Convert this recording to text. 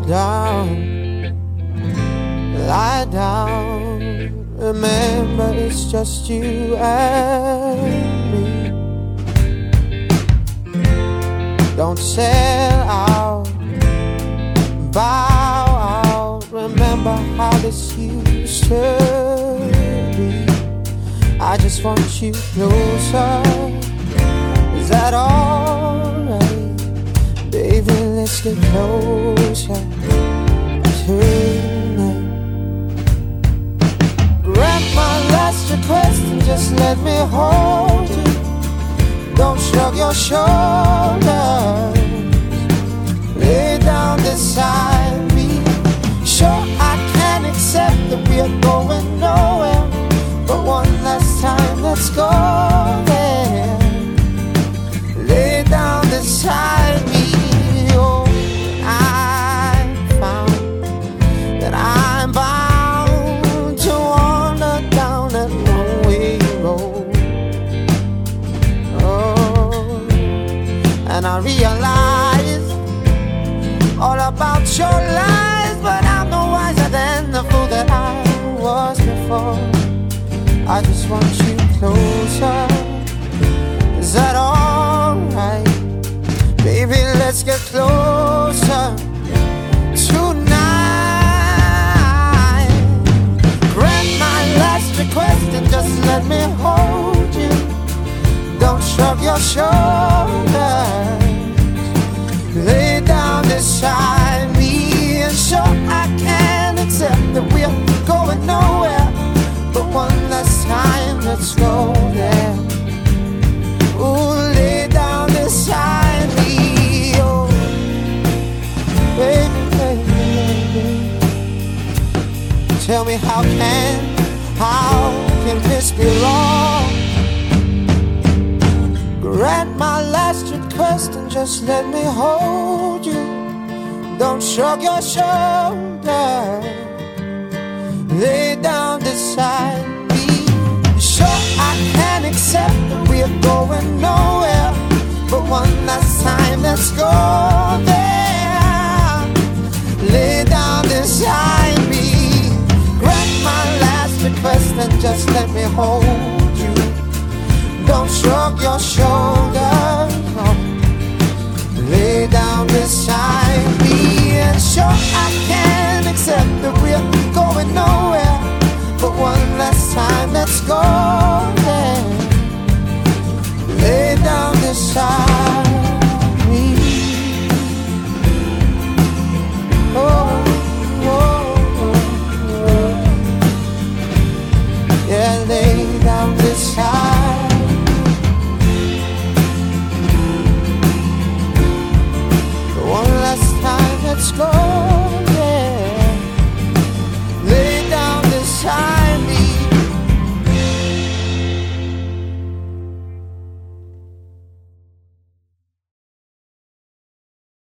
down, lie down. Remember, it's just you and me. Don't sell out, bow out. Remember how this used to be. I just want you closer. Is that alright? Baby, let's get Grant my last request and just let me hold you. Don't shrug your shoulders. Lay down beside me. Sure, I can accept that we're going nowhere. But one last time, let's go I'm bound to wander down that lonely road. Oh, and I realize all about your lies, but I'm no wiser than the fool that I was before. I just want you closer. Is that alright? Baby, let's get closer your shoulders. Lay down beside me and sure I can accept that we're going nowhere. But one last time, let's go there. Ooh, lay down beside me. Oh, baby, baby, baby. Tell me how can, how can this be just let me hold you. Don't shrug your shoulders. Lay down beside me. Sure, I can accept that we're going nowhere. But one last time, let's go there. Lay down beside me. Grant my last request and just let me hold you. Don't shrug your shoulders.